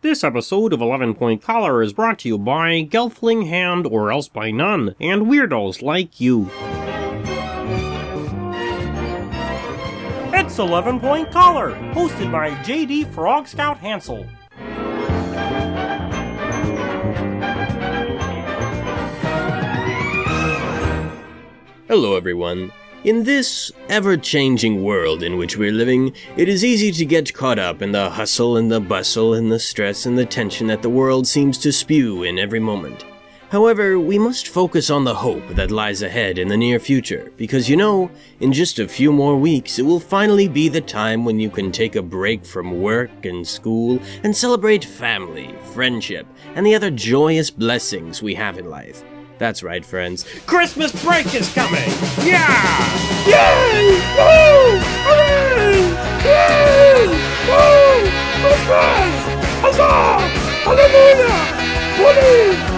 This episode of 11 Point Collar is brought to you by Gelfling Hand or else by none, and weirdos like you. It's 11 Point Collar, hosted by JD Frog Scout Hansel. Hello, everyone. In this ever changing world in which we're living, it is easy to get caught up in the hustle and the bustle and the stress and the tension that the world seems to spew in every moment. However, we must focus on the hope that lies ahead in the near future, because you know, in just a few more weeks, it will finally be the time when you can take a break from work and school and celebrate family, friendship, and the other joyous blessings we have in life. That's right, friends. Christmas break is coming! Yeah! Yay! Woo! Hooray! Yay! Woo! Christmas! Huzzah! Hallelujah! Woo!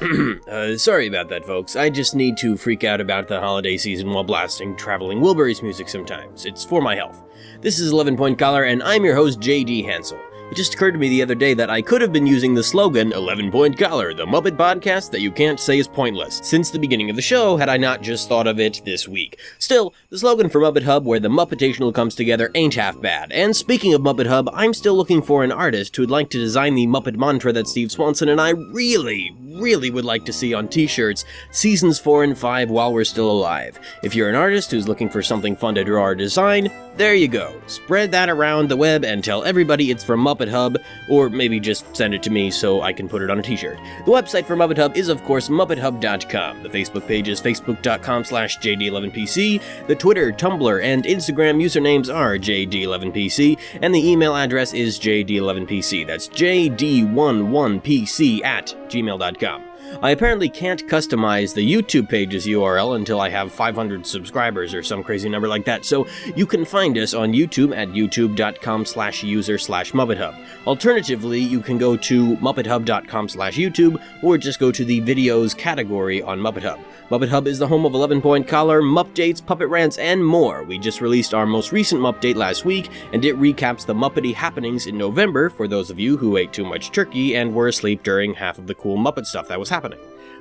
uh, sorry about that, folks. I just need to freak out about the holiday season while blasting traveling Wilburys music sometimes. It's for my health. This is 11 Point Collar, and I'm your host, JD Hansel. It just occurred to me the other day that I could have been using the slogan 11 Point Collar, the Muppet podcast that you can't say is pointless, since the beginning of the show had I not just thought of it this week. Still, the slogan for Muppet Hub, where the Muppetational comes together, ain't half bad. And speaking of Muppet Hub, I'm still looking for an artist who'd like to design the Muppet mantra that Steve Swanson and I really, really would like to see on t shirts seasons 4 and 5 while we're still alive. If you're an artist who's looking for something fun to draw or design, there you go. Spread that around the web and tell everybody it's from Muppet Hub, or maybe just send it to me so I can put it on a t-shirt. The website for Muppet Hub is of course MuppetHub.com. The Facebook page is Facebook.com slash JD11PC. The Twitter, Tumblr, and Instagram usernames are JD11PC, and the email address is JD11PC. That's JD11PC at gmail.com. I apparently can't customize the YouTube page's URL until I have 500 subscribers or some crazy number like that, so you can find us on YouTube at youtube.com slash user slash MuppetHub. Alternatively, you can go to muppethub.com slash YouTube or just go to the videos category on Muppet Hub. Muppet Hub is the home of 11 Point Collar, Mupdates, Puppet Rants, and more. We just released our most recent Mupdate last week, and it recaps the Muppety happenings in November for those of you who ate too much turkey and were asleep during half of the cool Muppet stuff that was happening.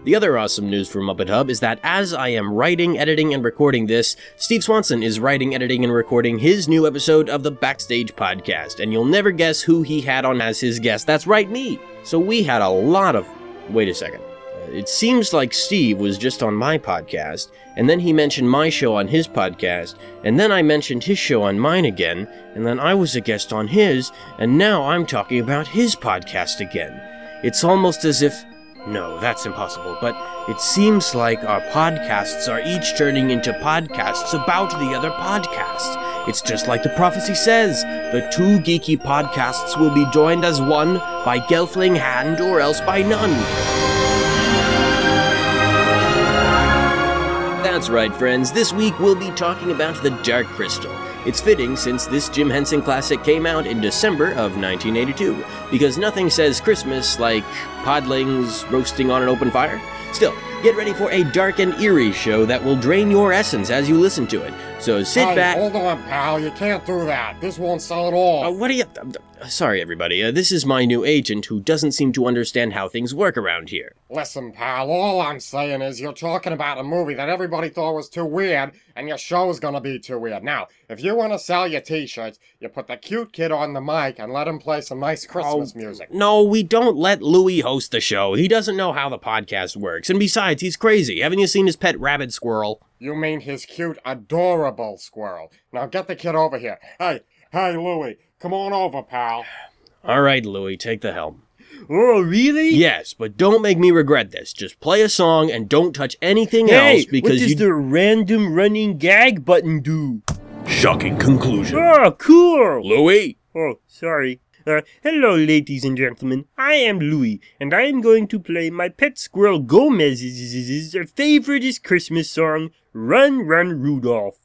The other awesome news from Muppet Hub is that as I am writing, editing, and recording this, Steve Swanson is writing, editing, and recording his new episode of the Backstage Podcast, and you'll never guess who he had on as his guest. That's right, me! So we had a lot of. Wait a second. It seems like Steve was just on my podcast, and then he mentioned my show on his podcast, and then I mentioned his show on mine again, and then I was a guest on his, and now I'm talking about his podcast again. It's almost as if. No, that's impossible, but it seems like our podcasts are each turning into podcasts about the other podcast. It's just like the prophecy says the two geeky podcasts will be joined as one by Gelfling Hand or else by none. That's right, friends. This week we'll be talking about the Dark Crystal. It's fitting since this Jim Henson classic came out in December of 1982, because nothing says Christmas like podlings roasting on an open fire. Still, get ready for a dark and eerie show that will drain your essence as you listen to it. So sit hey, back. Hold on, pal. You can't do that. This won't sell at all. Uh, what are you? uh, sorry, everybody. Uh, this is my new agent who doesn't seem to understand how things work around here. Listen, pal, all I'm saying is you're talking about a movie that everybody thought was too weird, and your show's gonna be too weird. Now, if you want to sell your t-shirts, you put the cute kid on the mic and let him play some nice Christmas oh, music. No, we don't let Louis host the show. He doesn't know how the podcast works. And besides, he's crazy. Haven't you seen his pet rabbit squirrel? You mean his cute, adorable squirrel. Now get the kid over here. Hey, hey, Louie, come on over, pal. All right, Louis, take the helm. Oh, really? Yes, but don't make me regret this. Just play a song and don't touch anything Hey, else because what does you. the random running gag button do? Shocking conclusion. Oh, cool! Louis! Oh, sorry. Uh, hello, ladies and gentlemen. I am Louis, and I am going to play my pet squirrel Gomez's favorite Christmas song, Run, Run, Rudolph.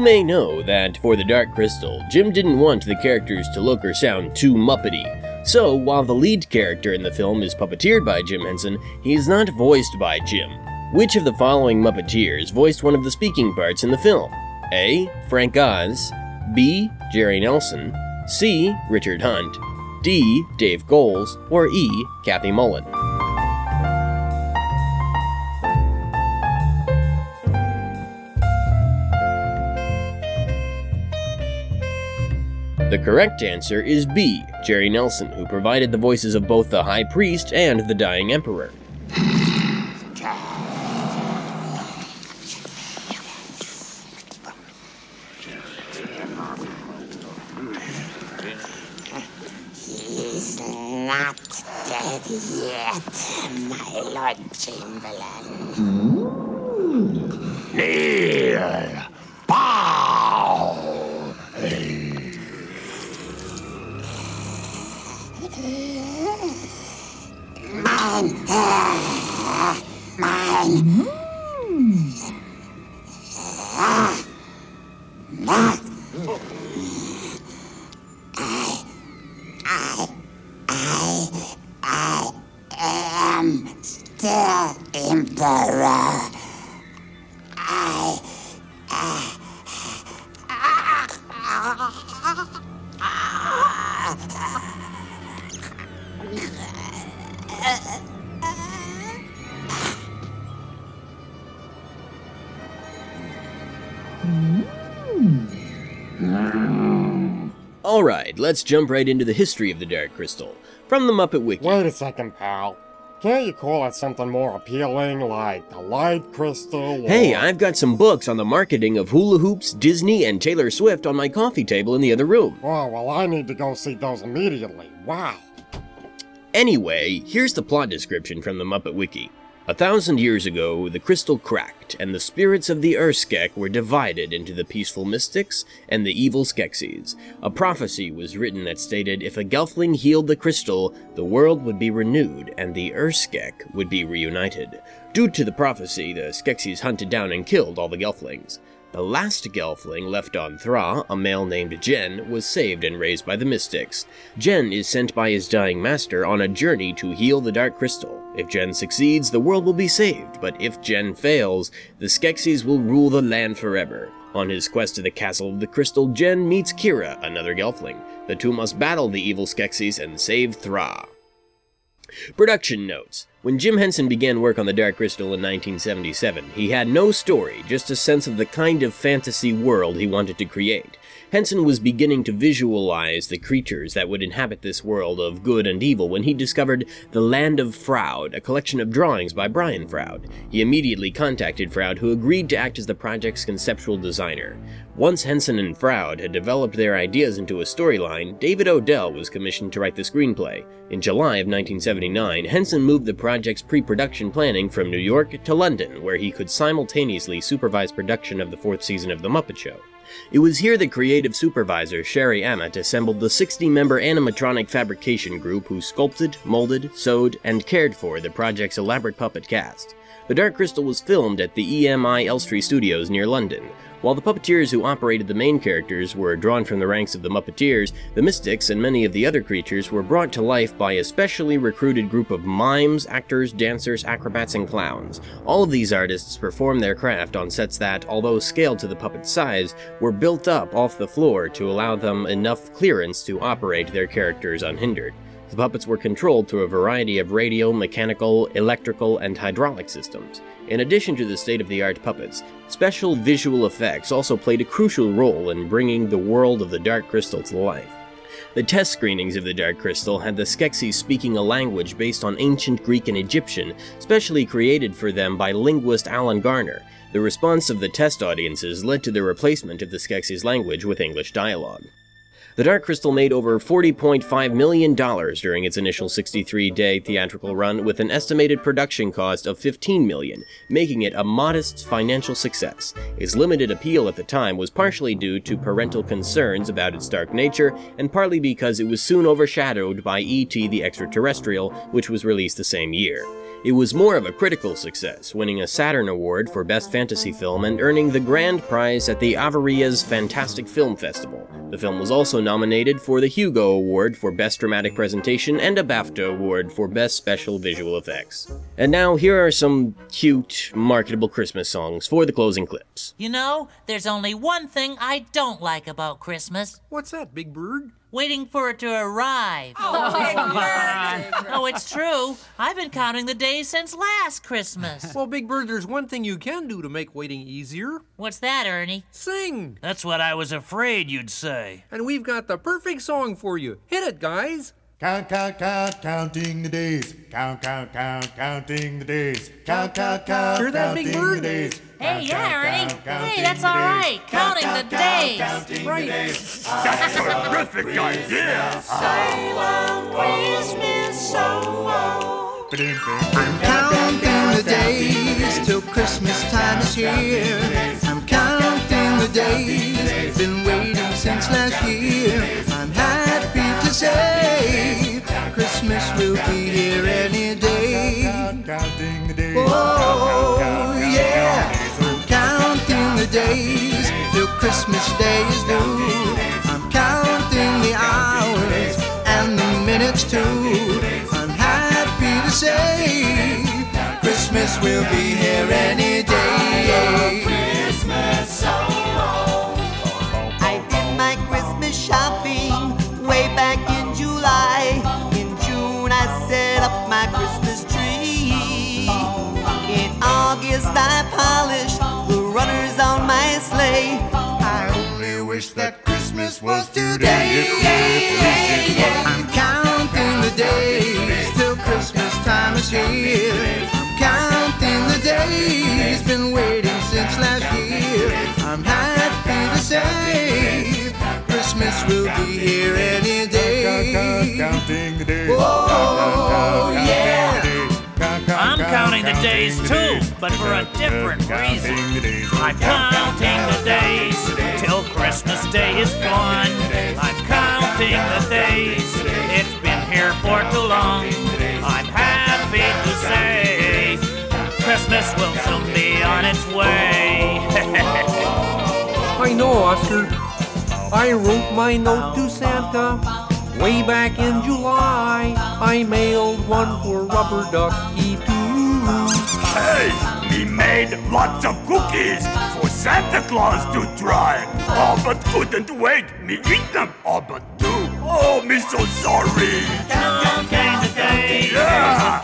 You may know that for the Dark Crystal, Jim didn't want the characters to look or sound too Muppety. So, while the lead character in the film is puppeteered by Jim Henson, he is not voiced by Jim. Which of the following Muppeteers voiced one of the speaking parts in the film? A. Frank Oz, B. Jerry Nelson, C. Richard Hunt, D. Dave Goelz, or E. Kathy Mullen. The correct answer is B. Jerry Nelson, who provided the voices of both the High Priest and the Dying Emperor. He's not dead yet, my Lord Chamberlain. Hmm? Kneel. Still Emperor. I, Alright, let's jump right into the history of the Dark Crystal. From the Muppet Wiki. Wait a second, pal. Can't you call it something more appealing, like the light crystal? Or... Hey, I've got some books on the marketing of hula hoops, Disney, and Taylor Swift on my coffee table in the other room. Oh, well, I need to go see those immediately. Wow. Anyway, here's the plot description from the Muppet Wiki. A thousand years ago, the crystal cracked, and the spirits of the Urskek were divided into the peaceful mystics and the evil Skeksis. A prophecy was written that stated if a Gelfling healed the crystal, the world would be renewed and the Urskek would be reunited. Due to the prophecy, the Skeksis hunted down and killed all the Gelflings. The last Gelfling left on Thra, a male named Jen, was saved and raised by the Mystics. Jen is sent by his dying master on a journey to heal the Dark Crystal. If Jen succeeds, the world will be saved, but if Jen fails, the Skeksis will rule the land forever. On his quest to the castle of the crystal, Jen meets Kira, another Gelfling. The two must battle the evil Skeksis and save Thra. Production notes. When Jim Henson began work on The Dark Crystal in 1977, he had no story, just a sense of the kind of fantasy world he wanted to create. Henson was beginning to visualize the creatures that would inhabit this world of good and evil when he discovered The Land of Froud, a collection of drawings by Brian Froud. He immediately contacted Froud, who agreed to act as the project's conceptual designer. Once Henson and Froud had developed their ideas into a storyline, David Odell was commissioned to write the screenplay. In July of 1979, Henson moved the project's pre production planning from New York to London, where he could simultaneously supervise production of the fourth season of The Muppet Show. It was here that creative supervisor Sherry Amott assembled the 60 member animatronic fabrication group who sculpted, molded, sewed, and cared for the project's elaborate puppet cast. The Dark Crystal was filmed at the EMI Elstree Studios near London. While the puppeteers who operated the main characters were drawn from the ranks of the Muppeteers, the Mystics and many of the other creatures were brought to life by a specially recruited group of mimes, actors, dancers, acrobats, and clowns. All of these artists performed their craft on sets that, although scaled to the puppet size, were built up off the floor to allow them enough clearance to operate their characters unhindered. The puppets were controlled through a variety of radio, mechanical, electrical, and hydraulic systems. In addition to the state of the art puppets, special visual effects also played a crucial role in bringing the world of the Dark Crystal to life. The test screenings of the Dark Crystal had the Skeksis speaking a language based on ancient Greek and Egyptian, specially created for them by linguist Alan Garner. The response of the test audiences led to the replacement of the Skeksis language with English dialogue. The Dark Crystal made over $40.5 million during its initial 63 day theatrical run, with an estimated production cost of 15 million, making it a modest financial success. Its limited appeal at the time was partially due to parental concerns about its dark nature, and partly because it was soon overshadowed by E.T. the Extraterrestrial, which was released the same year. It was more of a critical success, winning a Saturn Award for Best Fantasy Film and earning the grand prize at the Avoriaz Fantastic Film Festival. The film was also nominated for the Hugo Award for Best Dramatic Presentation and a BAFTA Award for Best Special Visual Effects. And now, here are some cute, marketable Christmas songs for the closing clips. You know, there's only one thing I don't like about Christmas What's that, Big Bird? Waiting for it to arrive. Oh, oh, it's true. I've been counting the days since last Christmas. Well, Big Bird, there's one thing you can do to make waiting easier What's that, Ernie? sing. That's what I was afraid you'd say. And we've got the perfect song for you. Hit it, guys. Count, count, count, counting the days. Count, count, count, counting the days. Count, count, count, Hear that, Big counting Bird? the days. Hey, Count, yeah, count, Ernie. count, counting Hey, that's the days. right. Count, Counting count, the count, days. Counting the Right. days. Terrific idea. counting the days till Christmas time is here. Christmas will be here any day. I did my Christmas shopping way back in July. In June, I set up my Christmas tree. In August, I polished the runners on my sleigh. I only wish that Christmas was today. I'm counting the days till Christmas time is here. Say Christmas will be here any day. Counting the days. Oh, yeah. I'm counting the days too, but for a different reason. I'm counting the days till Christmas Day is gone. I'm counting the days. It's been here for too long. I'm happy to say Christmas will soon be on its way. I know, Oscar. I wrote my note to Santa way back in July. I mailed one for Rubber Ducky too. Hey, me made lots of cookies for Santa Claus to try. Oh, but couldn't wait. Me eat them. Oh, but do. Oh, me so sorry. Counting the days. Yeah.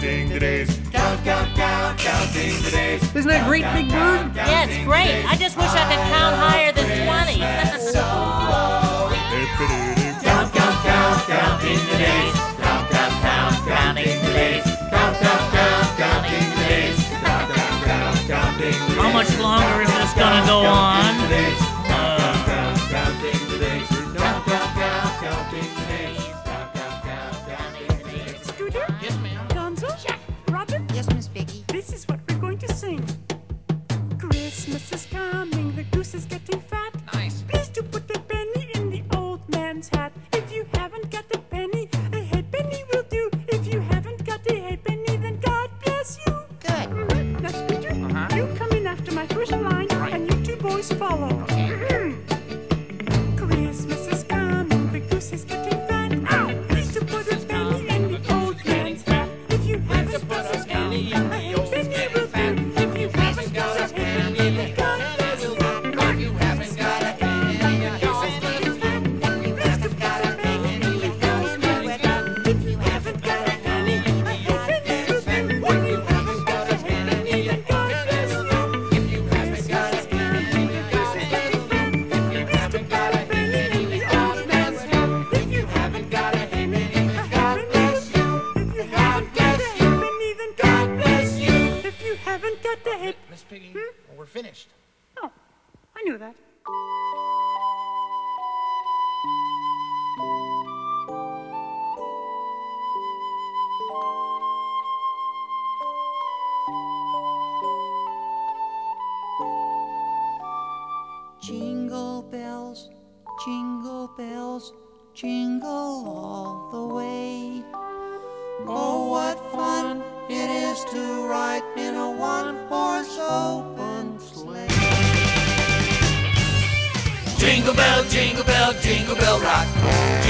Counting the days. Count, count, count, counting the days. Isn't that great, Big Bird? Yeah, it's great. I just wish I could count higher than 20. Hippity-doo. Count, count, count, counting the days. Count, count, count, counting the days. Count, count, count, counting the days. Count, count, count, counting the How much longer is this gonna go on?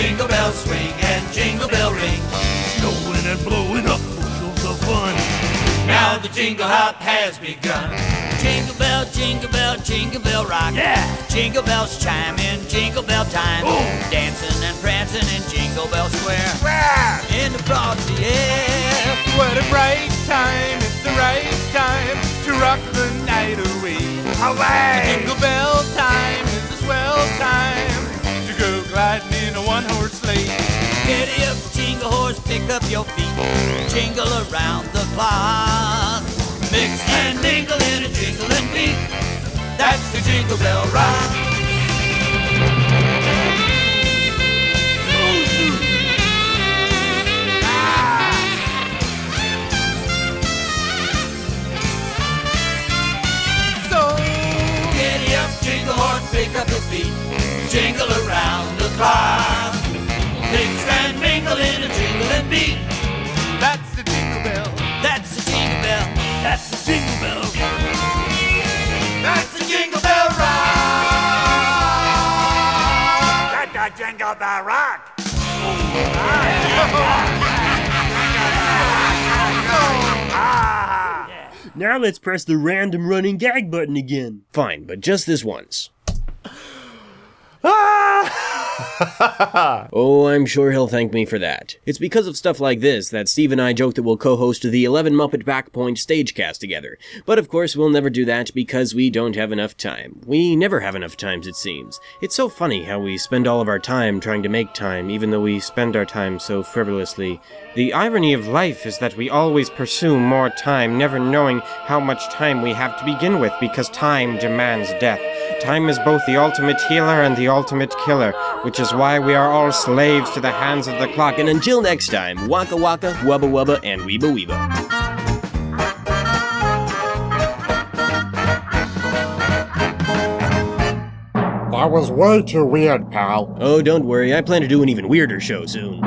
Jingle bell swing and jingle bell ring. Snowing and blowing up bushels of fun. Now the jingle hop has begun. Jingle bell, jingle bell, jingle bell rock. Yeah. Jingle bells chime in jingle bell time. Ooh. Dancing and prancing in Jingle Bell Square. Rah! In the frosty air. What a bright time, it's the right time to rock the night away. Away! Jingle bell time is a swell time go gliding in a one horse sleigh. Giddy up, jingle horse, pick up your feet. Jingle around the clock. Mix and mingle in a jingling beat. That's the Jingle Bell Rock. The jingle rock! Now let's press the random running gag button again. Fine, but just this once. Ah! oh, I'm sure he'll thank me for that. It's because of stuff like this that Steve and I joke that we'll co-host the 11 Muppet Backpoint Stagecast together. But of course, we'll never do that because we don't have enough time. We never have enough times, it seems. It's so funny how we spend all of our time trying to make time, even though we spend our time so frivolously. The irony of life is that we always pursue more time, never knowing how much time we have to begin with because time demands death. Time is both the ultimate healer and the ultimate killer, which is why we are all slaves to the hands of the clock. And until next time, waka waka, wubba wubba, and weeba weeba. That was way too weird, pal. Oh, don't worry. I plan to do an even weirder show soon.